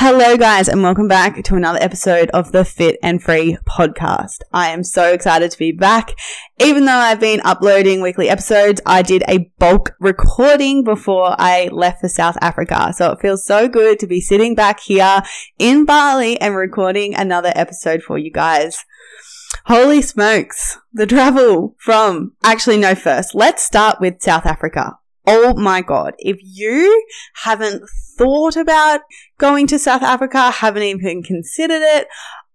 Hello, guys, and welcome back to another episode of the Fit and Free podcast. I am so excited to be back. Even though I've been uploading weekly episodes, I did a bulk recording before I left for South Africa. So it feels so good to be sitting back here in Bali and recording another episode for you guys. Holy smokes, the travel from, actually, no, first, let's start with South Africa. Oh my God. If you haven't thought about going to South Africa, haven't even considered it,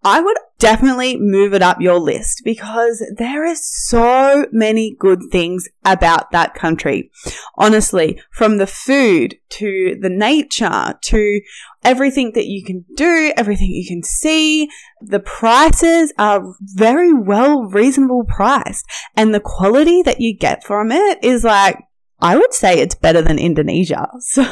I would definitely move it up your list because there is so many good things about that country. Honestly, from the food to the nature to everything that you can do, everything you can see, the prices are very well reasonable priced and the quality that you get from it is like I would say it's better than Indonesia. So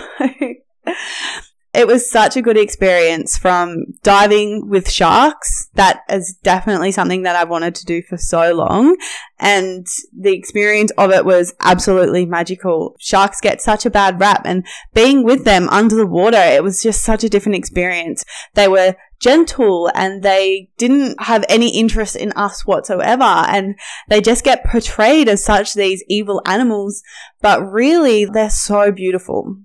it was such a good experience from diving with sharks. That is definitely something that I wanted to do for so long. And the experience of it was absolutely magical. Sharks get such a bad rap and being with them under the water, it was just such a different experience. They were gentle and they didn't have any interest in us whatsoever. And they just get portrayed as such these evil animals, but really they're so beautiful.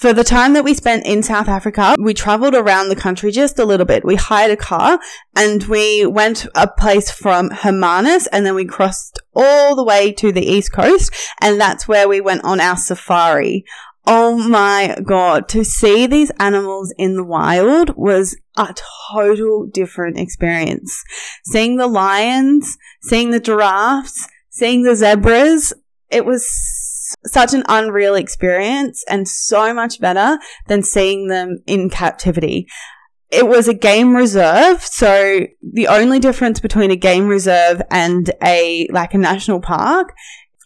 For the time that we spent in South Africa, we traveled around the country just a little bit. We hired a car and we went a place from Hermanus and then we crossed all the way to the east coast and that's where we went on our safari. Oh my god, to see these animals in the wild was a total different experience. Seeing the lions, seeing the giraffes, seeing the zebras, it was such an unreal experience and so much better than seeing them in captivity. It was a game reserve, so the only difference between a game reserve and a like a national park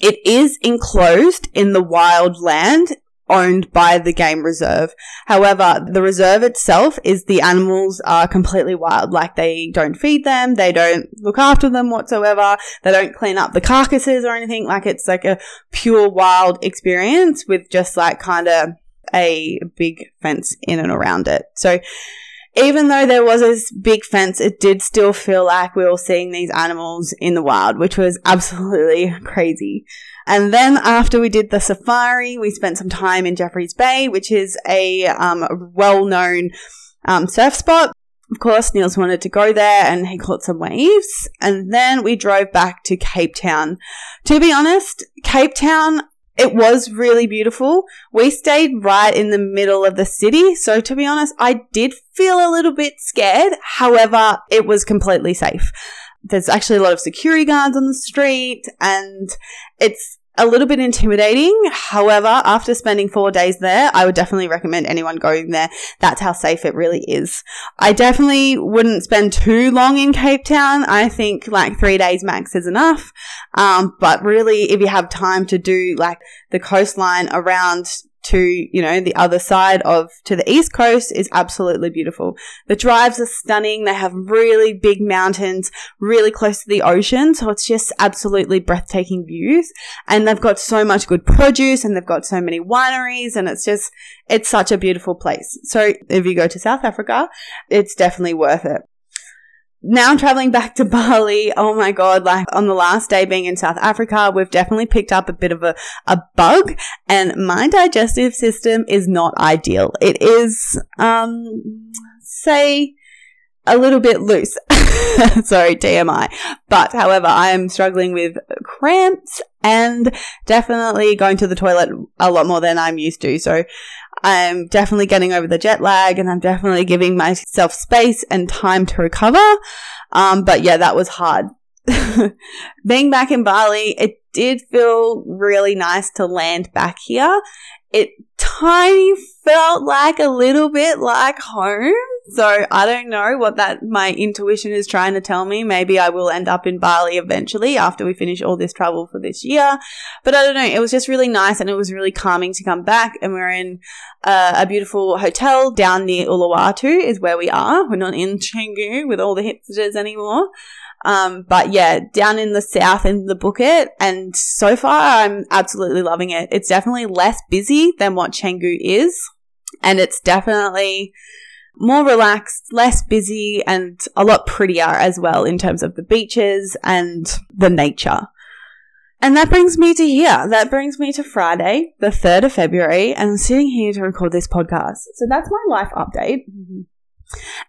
it is enclosed in the wild land owned by the game reserve. However, the reserve itself is the animals are completely wild. Like they don't feed them, they don't look after them whatsoever, they don't clean up the carcasses or anything. Like it's like a pure wild experience with just like kind of a big fence in and around it. So even though there was this big fence, it did still feel like we were seeing these animals in the wild, which was absolutely crazy. And then after we did the safari, we spent some time in Jeffreys Bay, which is a um, well-known um, surf spot. Of course, Niels wanted to go there and he caught some waves. And then we drove back to Cape Town. To be honest, Cape Town, it was really beautiful. We stayed right in the middle of the city. So to be honest, I did feel a little bit scared. However, it was completely safe there's actually a lot of security guards on the street and it's a little bit intimidating. However, after spending four days there, I would definitely recommend anyone going there. That's how safe it really is. I definitely wouldn't spend too long in Cape Town. I think like three days max is enough. Um, but really, if you have time to do like the coastline around to, you know, the other side of, to the east coast is absolutely beautiful. The drives are stunning. They have really big mountains really close to the ocean. So it's just absolutely breathtaking views. And they've got so much good produce and they've got so many wineries and it's just, it's such a beautiful place. So if you go to South Africa, it's definitely worth it now I'm traveling back to Bali, oh my God, like on the last day being in South Africa, we've definitely picked up a bit of a, a bug and my digestive system is not ideal. It is, um, say, a little bit loose. Sorry, TMI. But however, I am struggling with cramps and definitely going to the toilet a lot more than I'm used to. So I'm definitely getting over the jet lag and I'm definitely giving myself space and time to recover. Um, but yeah, that was hard. Being back in Bali, it did feel really nice to land back here. It tiny felt like a little bit like home. So I don't know what that my intuition is trying to tell me. Maybe I will end up in Bali eventually after we finish all this travel for this year. But I don't know. It was just really nice and it was really calming to come back. And we're in uh, a beautiful hotel down near Uluwatu is where we are. We're not in Canggu with all the hipsters anymore. Um, but yeah, down in the south in the Bukit, and so far I'm absolutely loving it. It's definitely less busy than what Canggu is, and it's definitely more relaxed, less busy, and a lot prettier as well in terms of the beaches and the nature. And that brings me to here. That brings me to Friday, the 3rd of February, and I'm sitting here to record this podcast. So that's my life update.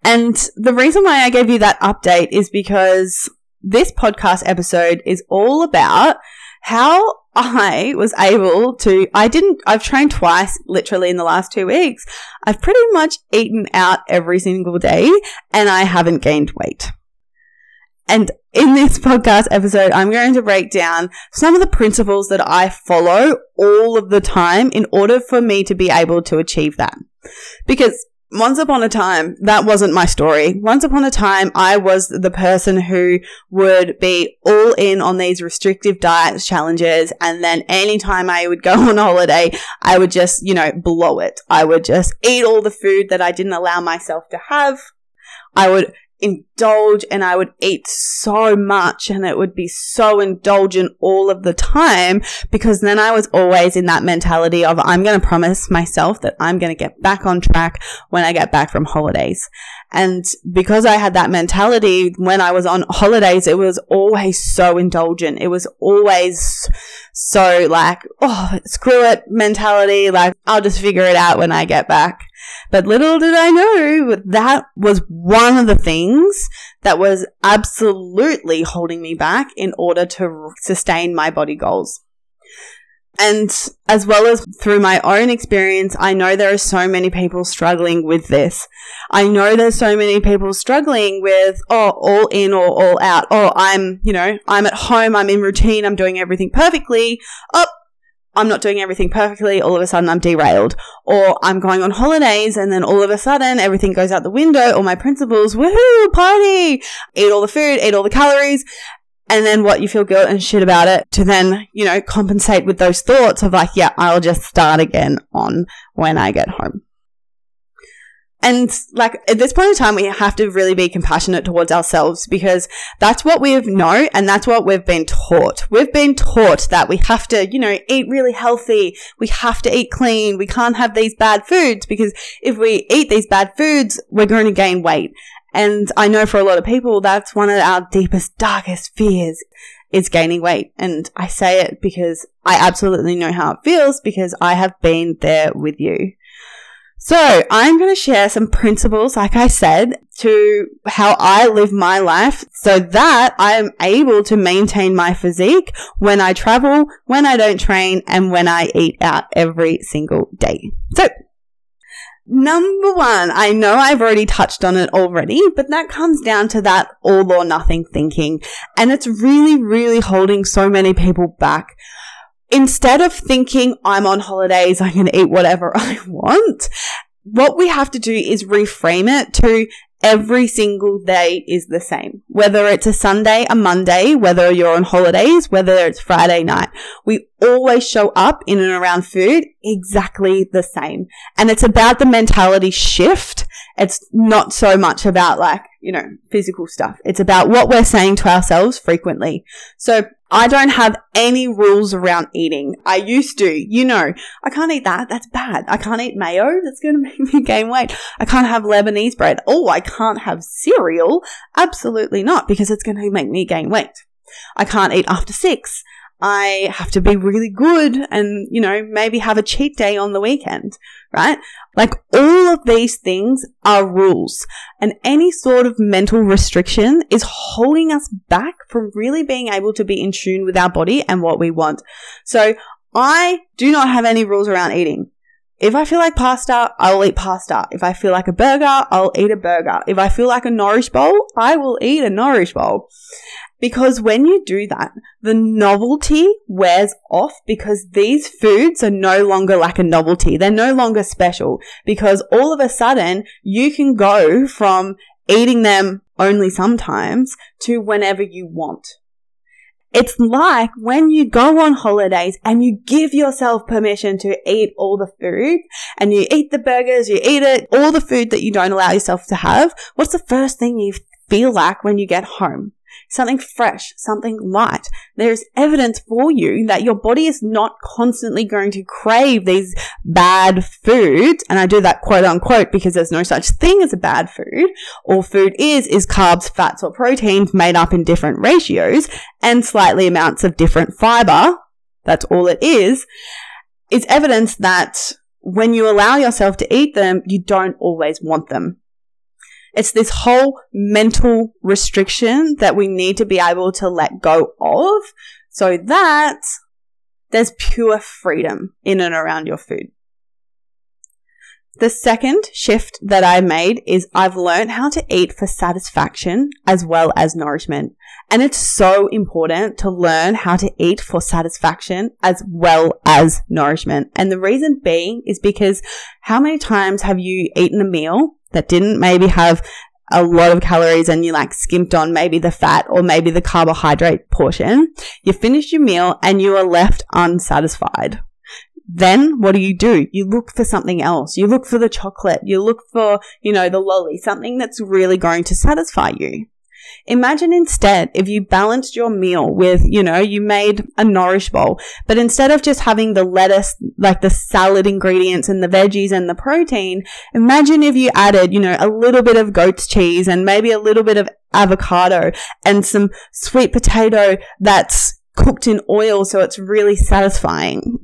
And the reason why I gave you that update is because this podcast episode is all about how I was able to, I didn't, I've trained twice literally in the last two weeks. I've pretty much eaten out every single day and I haven't gained weight. And in this podcast episode, I'm going to break down some of the principles that I follow all of the time in order for me to be able to achieve that. Because once upon a time, that wasn't my story. Once upon a time, I was the person who would be all in on these restrictive diet challenges. And then anytime I would go on holiday, I would just, you know, blow it. I would just eat all the food that I didn't allow myself to have. I would indulge and I would eat so much and it would be so indulgent all of the time because then I was always in that mentality of I'm going to promise myself that I'm going to get back on track when I get back from holidays. And because I had that mentality when I was on holidays, it was always so indulgent. It was always so like, oh, screw it mentality. Like, I'll just figure it out when I get back. But little did I know that was one of the things that was absolutely holding me back in order to sustain my body goals. And as well as through my own experience, I know there are so many people struggling with this. I know there's so many people struggling with, oh, all in or all out. Oh, I'm, you know, I'm at home, I'm in routine, I'm doing everything perfectly. Oh, I'm not doing everything perfectly. All of a sudden I'm derailed. Or I'm going on holidays and then all of a sudden everything goes out the window. All my principles, woohoo, party, eat all the food, eat all the calories. And then what you feel guilt and shit about it to then, you know, compensate with those thoughts of like, yeah, I'll just start again on when I get home. And like at this point in time, we have to really be compassionate towards ourselves because that's what we know and that's what we've been taught. We've been taught that we have to, you know, eat really healthy. We have to eat clean. We can't have these bad foods because if we eat these bad foods, we're going to gain weight. And I know for a lot of people, that's one of our deepest, darkest fears is gaining weight. And I say it because I absolutely know how it feels because I have been there with you. So I'm going to share some principles, like I said, to how I live my life so that I am able to maintain my physique when I travel, when I don't train, and when I eat out every single day. So Number one, I know I've already touched on it already, but that comes down to that all or nothing thinking. And it's really, really holding so many people back instead of thinking I'm on holidays, I can eat whatever I want, what we have to do is reframe it to every single day is the same. Whether it's a Sunday, a Monday, whether you're on holidays, whether it's Friday night, we always show up in and around food exactly the same. And it's about the mentality shift. It's not so much about like, you know, physical stuff. It's about what we're saying to ourselves frequently. So I don't have any rules around eating. I used to, you know, I can't eat that. That's bad. I can't eat mayo. That's going to make me gain weight. I can't have Lebanese bread. Oh, I can't have cereal. Absolutely not because it's going to make me gain weight. I can't eat after six. I have to be really good and, you know, maybe have a cheat day on the weekend, right? Like all of these things are rules and any sort of mental restriction is holding us back from really being able to be in tune with our body and what we want. So I do not have any rules around eating. if I feel like pasta, I will eat pasta. If I feel like a burger, I'll eat a burger. If I feel like a nourish bowl, I will eat a nourish bowl. Because when you do that, the novelty wears off because these foods are no longer like a novelty. They're no longer special because all of a sudden you can go from eating them only sometimes to whenever you want. It's like when you go on holidays and you give yourself permission to eat all the food and you eat the burgers, you eat it, all the food that you don't allow yourself to have. What's the first thing you feel like when you get home? Something fresh, something light. There's evidence for you that your body is not constantly going to crave these bad foods. And I do that quote unquote because there's no such thing as a bad food. All food is, is carbs, fats, or proteins made up in different ratios and slightly amounts of different fiber. That's all it is. It's evidence that when you allow yourself to eat them, you don't always want them. It's this whole mental restriction that we need to be able to let go of so that there's pure freedom in and around your food. The second shift that I made is I've learned how to eat for satisfaction as well as nourishment. And it's so important to learn how to eat for satisfaction as well as nourishment. And the reason being is because how many times have you eaten a meal that didn't maybe have a lot of calories and you like skimped on maybe the fat or maybe the carbohydrate portion, you finish your meal and you are left unsatisfied. Then what do you do? You look for something else. You look for the chocolate. You look for, you know, the lolly, something that's really going to satisfy you. Imagine instead if you balanced your meal with, you know, you made a nourish bowl, but instead of just having the lettuce, like the salad ingredients and the veggies and the protein, imagine if you added, you know, a little bit of goat's cheese and maybe a little bit of avocado and some sweet potato that's cooked in oil so it's really satisfying.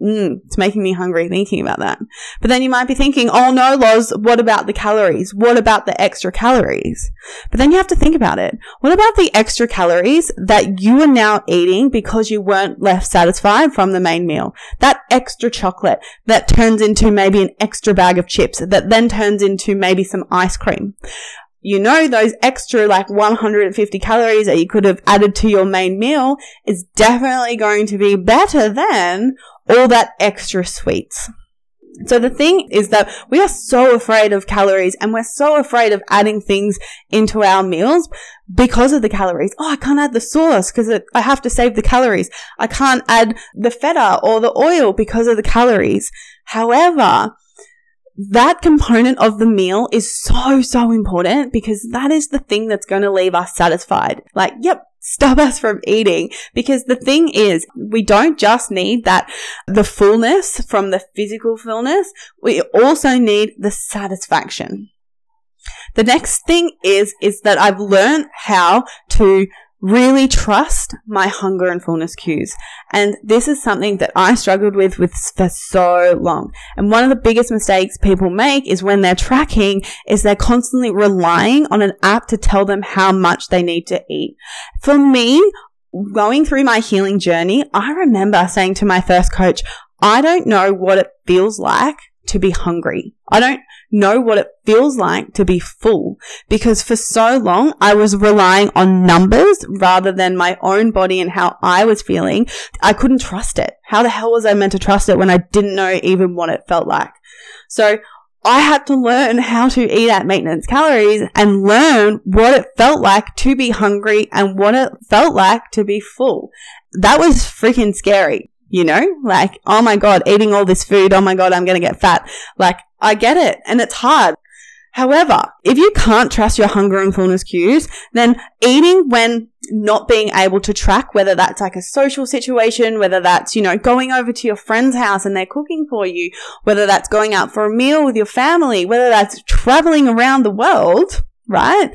Mm, it's making me hungry thinking about that. But then you might be thinking, oh no, Loz, what about the calories? What about the extra calories? But then you have to think about it. What about the extra calories that you are now eating because you weren't left satisfied from the main meal? That extra chocolate that turns into maybe an extra bag of chips that then turns into maybe some ice cream you know those extra like 150 calories that you could have added to your main meal is definitely going to be better than all that extra sweets. So the thing is that we are so afraid of calories and we're so afraid of adding things into our meals because of the calories. Oh, I can't add the sauce because I have to save the calories. I can't add the feta or the oil because of the calories. However, that component of the meal is so, so important because that is the thing that's going to leave us satisfied. Like, yep, stop us from eating. Because the thing is, we don't just need that, the fullness from the physical fullness. We also need the satisfaction. The next thing is, is that I've learned how to really trust my hunger and fullness cues. And this is something that I struggled with, with for so long. And one of the biggest mistakes people make is when they're tracking is they're constantly relying on an app to tell them how much they need to eat. For me, going through my healing journey, I remember saying to my first coach, I don't know what it feels like to be hungry. I don't know what it feels like to be full because for so long I was relying on numbers rather than my own body and how I was feeling. I couldn't trust it. How the hell was I meant to trust it when I didn't know even what it felt like? So I had to learn how to eat at maintenance calories and learn what it felt like to be hungry and what it felt like to be full. That was freaking scary you know, like, oh my God, eating all this food. Oh my God, I'm going to get fat. Like, I get it. And it's hard. However, if you can't trust your hunger and fullness cues, then eating when not being able to track, whether that's like a social situation, whether that's, you know, going over to your friend's house and they're cooking for you, whether that's going out for a meal with your family, whether that's traveling around the world, right?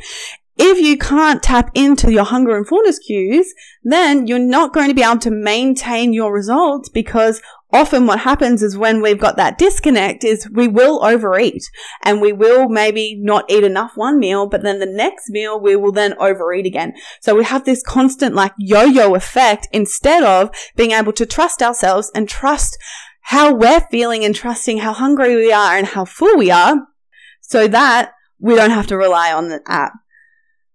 If you can't tap into your hunger and fullness cues, then you're not going to be able to maintain your results because often what happens is when we've got that disconnect is we will overeat and we will maybe not eat enough one meal, but then the next meal we will then overeat again. So we have this constant like yo-yo effect instead of being able to trust ourselves and trust how we're feeling and trusting how hungry we are and how full we are so that we don't have to rely on the app.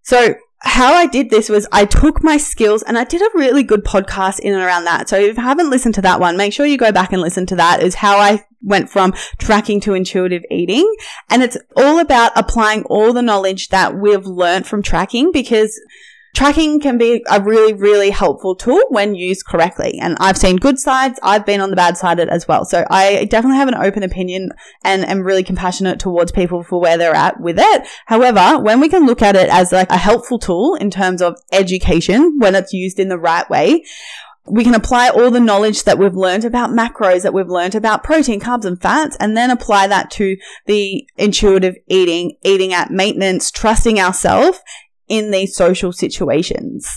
So how I did this was I took my skills and I did a really good podcast in and around that. So if you haven't listened to that one, make sure you go back and listen to that is how I went from tracking to intuitive eating. And it's all about applying all the knowledge that we've learned from tracking because Tracking can be a really, really helpful tool when used correctly. And I've seen good sides. I've been on the bad side as well. So I definitely have an open opinion and am really compassionate towards people for where they're at with it. However, when we can look at it as like a helpful tool in terms of education, when it's used in the right way, we can apply all the knowledge that we've learned about macros, that we've learned about protein, carbs, and fats, and then apply that to the intuitive eating, eating at maintenance, trusting ourselves in these social situations.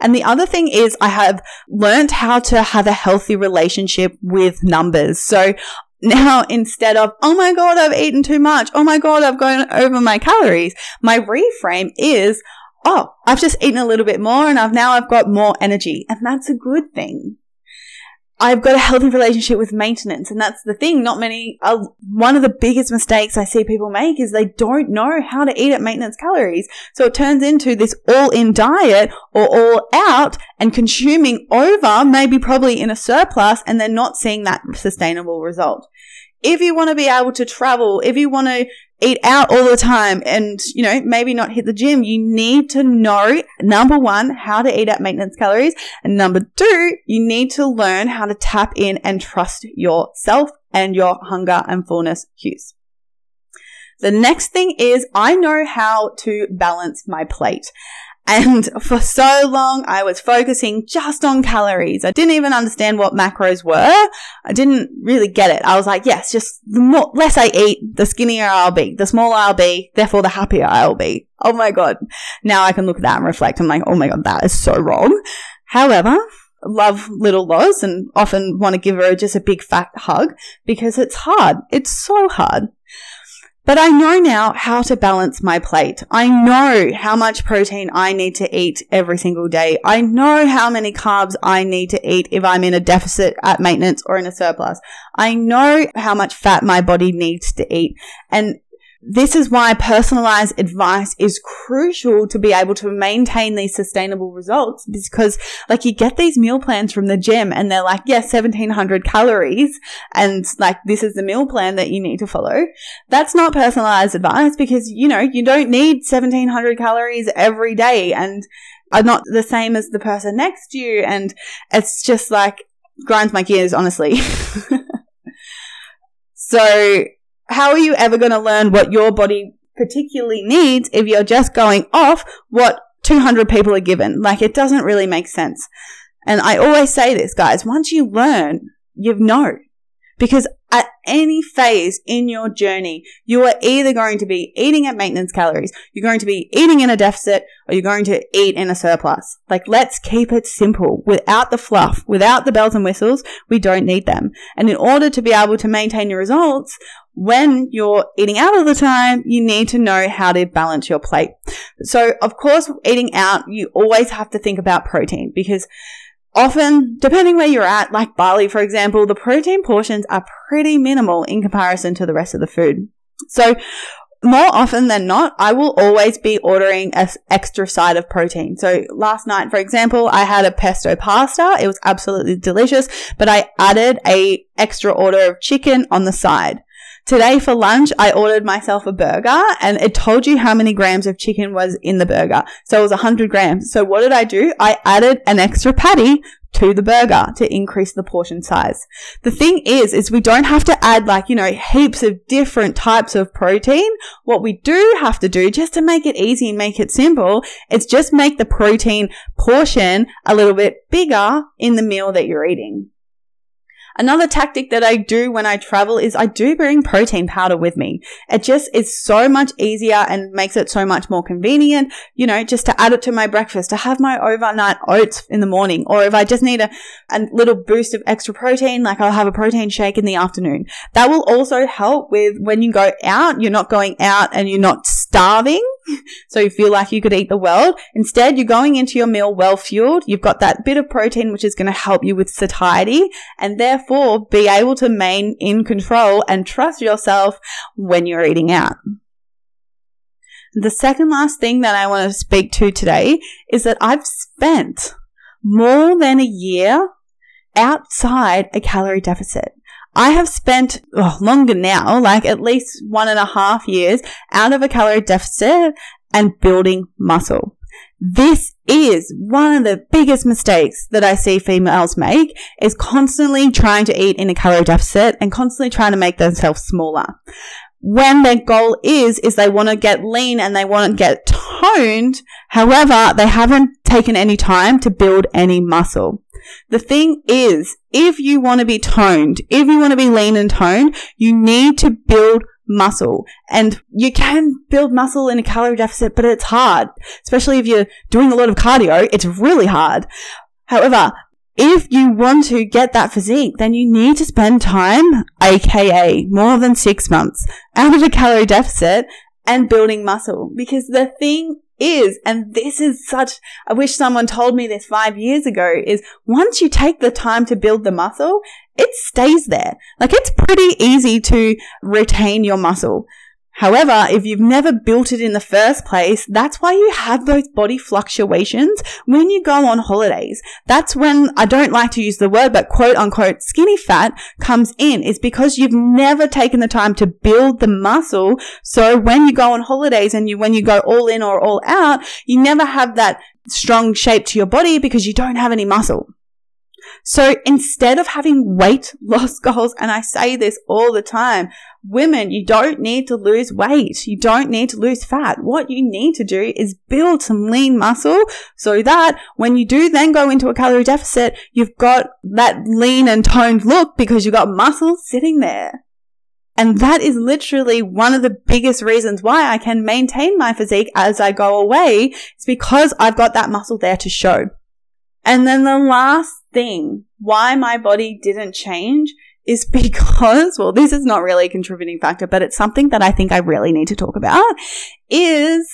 And the other thing is I have learned how to have a healthy relationship with numbers. So now instead of, oh my God, I've eaten too much. Oh my God, I've gone over my calories. My reframe is, oh, I've just eaten a little bit more and I've now I've got more energy. And that's a good thing. I've got a healthy relationship with maintenance. And that's the thing. Not many, uh, one of the biggest mistakes I see people make is they don't know how to eat at maintenance calories. So it turns into this all in diet or all out and consuming over, maybe probably in a surplus, and they're not seeing that sustainable result. If you want to be able to travel, if you want to eat out all the time and, you know, maybe not hit the gym. You need to know, number one, how to eat at maintenance calories. And number two, you need to learn how to tap in and trust yourself and your hunger and fullness cues. The next thing is I know how to balance my plate. And for so long, I was focusing just on calories. I didn't even understand what macros were. I didn't really get it. I was like, yes, just the more, less I eat, the skinnier I'll be, the smaller I'll be, therefore the happier I'll be. Oh my God. Now I can look at that and reflect. I'm like, oh my God, that is so wrong. However, love little Loz and often want to give her just a big fat hug because it's hard. It's so hard. But I know now how to balance my plate. I know how much protein I need to eat every single day. I know how many carbs I need to eat if I'm in a deficit at maintenance or in a surplus. I know how much fat my body needs to eat. And this is why personalized advice is crucial to be able to maintain these sustainable results because like you get these meal plans from the gym and they're like, yeah, 1700 calories and like this is the meal plan that you need to follow. That's not personalized advice because, you know, you don't need 1700 calories every day and are not the same as the person next to you. And it's just like grinds my gears, honestly. so how are you ever going to learn what your body particularly needs if you're just going off what 200 people are given? Like it doesn't really make sense. And I always say this, guys, once you learn, you've know. Because at any phase in your journey, you are either going to be eating at maintenance calories, you're going to be eating in a deficit, or you're going to eat in a surplus. Like, let's keep it simple. Without the fluff, without the bells and whistles, we don't need them. And in order to be able to maintain your results, when you're eating out all the time, you need to know how to balance your plate. So, of course, eating out, you always have to think about protein because often, depending where you're at, like Bali, for example, the protein portions are pretty minimal in comparison to the rest of the food. So, more often than not, I will always be ordering an extra side of protein. So last night, for example, I had a pesto pasta. It was absolutely delicious, but I added a extra order of chicken on the side. Today for lunch, I ordered myself a burger and it told you how many grams of chicken was in the burger. So it was 100 grams. So what did I do? I added an extra patty to the burger to increase the portion size. The thing is, is we don't have to add like, you know, heaps of different types of protein. What we do have to do just to make it easy and make it simple, is just make the protein portion a little bit bigger in the meal that you're eating. Another tactic that I do when I travel is I do bring protein powder with me. It just is so much easier and makes it so much more convenient, you know, just to add it to my breakfast, to have my overnight oats in the morning, or if I just need a, a little boost of extra protein, like I'll have a protein shake in the afternoon. That will also help with when you go out, you're not going out and you're not starving so you feel like you could eat the world. Instead, you're going into your meal well fueled. You've got that bit of protein, which is going to help you with satiety and therefore be able to remain in control and trust yourself when you're eating out. The second last thing that I want to speak to today is that I've spent more than a year outside a calorie deficit. I have spent oh, longer now, like at least one and a half years out of a calorie deficit and building muscle. This is one of the biggest mistakes that I see females make is constantly trying to eat in a calorie deficit and constantly trying to make themselves smaller. When their goal is, is they want to get lean and they want to get toned. However, they haven't taken any time to build any muscle. The thing is, if you want to be toned, if you want to be lean and toned, you need to build muscle. And you can build muscle in a calorie deficit, but it's hard. Especially if you're doing a lot of cardio, it's really hard. However, if you want to get that physique, then you need to spend time, aka more than six months, out of a calorie deficit and building muscle. Because the thing is, and this is such, I wish someone told me this five years ago, is once you take the time to build the muscle, it stays there. Like it's pretty easy to retain your muscle. However, if you've never built it in the first place, that's why you have those body fluctuations when you go on holidays. That's when I don't like to use the word, but quote unquote skinny fat comes in. is because you've never taken the time to build the muscle. So when you go on holidays and you, when you go all in or all out, you never have that strong shape to your body because you don't have any muscle. So instead of having weight loss goals, and I say this all the time, women, you don't need to lose weight. You don't need to lose fat. What you need to do is build some lean muscle so that when you do then go into a calorie deficit, you've got that lean and toned look because you've got muscle sitting there. And that is literally one of the biggest reasons why I can maintain my physique as I go away. It's because I've got that muscle there to show. And then the last thing why my body didn't change is because, well, this is not really a contributing factor, but it's something that I think I really need to talk about is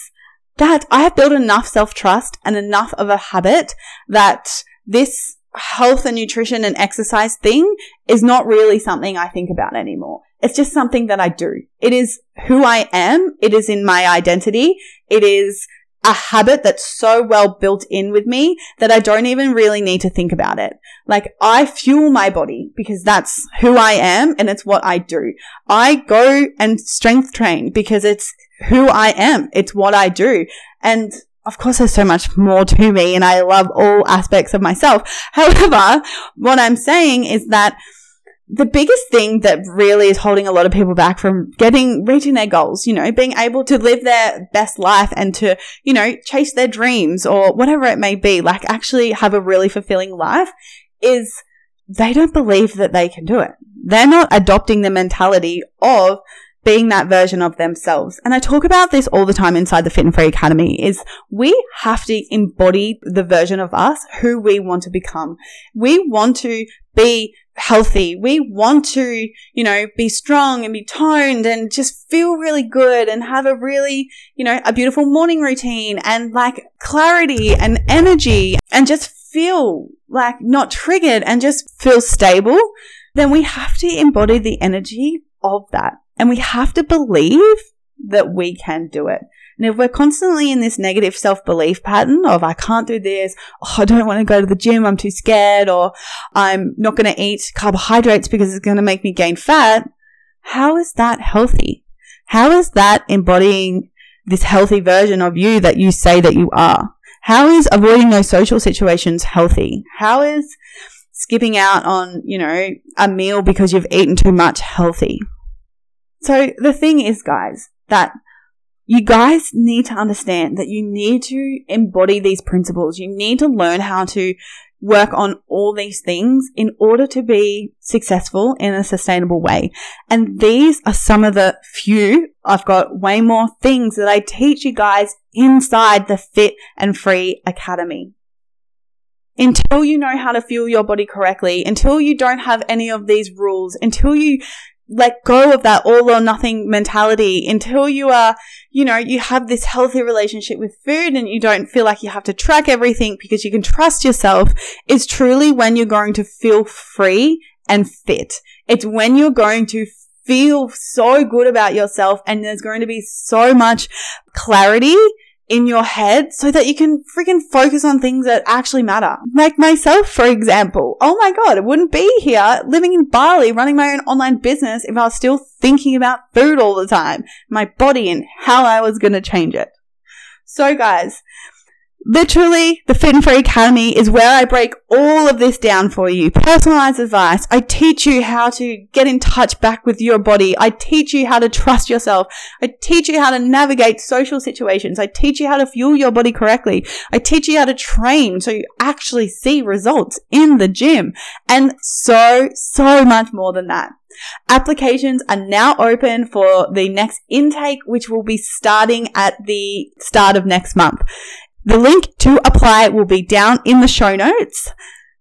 that I have built enough self trust and enough of a habit that this health and nutrition and exercise thing is not really something I think about anymore. It's just something that I do. It is who I am. It is in my identity. It is a habit that's so well built in with me that I don't even really need to think about it. Like I fuel my body because that's who I am and it's what I do. I go and strength train because it's who I am. It's what I do. And of course, there's so much more to me and I love all aspects of myself. However, what I'm saying is that the biggest thing that really is holding a lot of people back from getting, reaching their goals, you know, being able to live their best life and to, you know, chase their dreams or whatever it may be, like actually have a really fulfilling life is they don't believe that they can do it. They're not adopting the mentality of being that version of themselves. And I talk about this all the time inside the Fit and Free Academy is we have to embody the version of us who we want to become. We want to be healthy. We want to, you know, be strong and be toned and just feel really good and have a really, you know, a beautiful morning routine and like clarity and energy and just feel like not triggered and just feel stable. Then we have to embody the energy of that. And we have to believe that we can do it. And if we're constantly in this negative self belief pattern of I can't do this, oh, I don't want to go to the gym, I'm too scared, or I'm not going to eat carbohydrates because it's going to make me gain fat, how is that healthy? How is that embodying this healthy version of you that you say that you are? How is avoiding those social situations healthy? How is skipping out on, you know, a meal because you've eaten too much healthy? So the thing is, guys, that you guys need to understand that you need to embody these principles. You need to learn how to work on all these things in order to be successful in a sustainable way. And these are some of the few, I've got way more things that I teach you guys inside the Fit and Free Academy. Until you know how to fuel your body correctly, until you don't have any of these rules, until you let go of that all or nothing mentality until you are, you know, you have this healthy relationship with food and you don't feel like you have to track everything because you can trust yourself is truly when you're going to feel free and fit. It's when you're going to feel so good about yourself and there's going to be so much clarity in your head so that you can freaking focus on things that actually matter. Like myself, for example. Oh my God, I wouldn't be here living in Bali, running my own online business if I was still thinking about food all the time, my body and how I was going to change it. So guys, Literally, the Fit and Free Academy is where I break all of this down for you. Personalized advice. I teach you how to get in touch back with your body. I teach you how to trust yourself. I teach you how to navigate social situations. I teach you how to fuel your body correctly. I teach you how to train so you actually see results in the gym and so, so much more than that. Applications are now open for the next intake, which will be starting at the start of next month. The link to apply will be down in the show notes.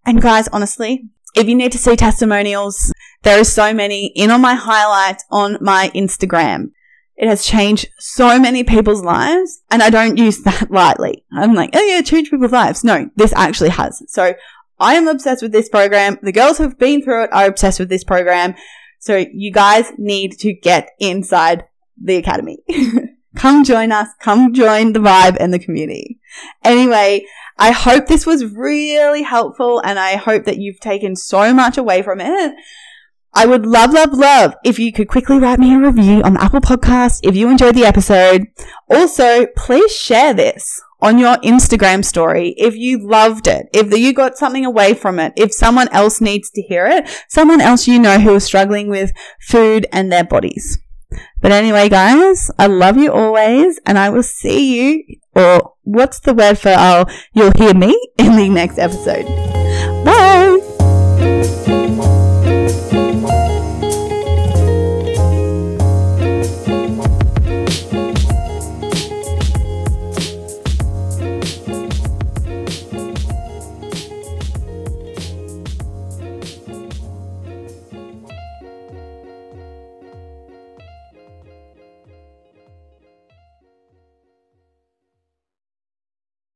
And guys, honestly, if you need to see testimonials, there are so many in on my highlights on my Instagram. It has changed so many people's lives and I don't use that lightly. I'm like, oh yeah, change people's lives. No, this actually has. So I am obsessed with this program. The girls who've been through it are obsessed with this program. So you guys need to get inside the academy. Come join us. Come join the vibe and the community. Anyway, I hope this was really helpful and I hope that you've taken so much away from it. I would love, love, love if you could quickly write me a review on the Apple podcast if you enjoyed the episode. Also, please share this on your Instagram story if you loved it, if you got something away from it, if someone else needs to hear it, someone else you know who is struggling with food and their bodies. But anyway, guys, I love you always, and I will see you, or what's the word for, oh, you'll hear me in the next episode. Bye!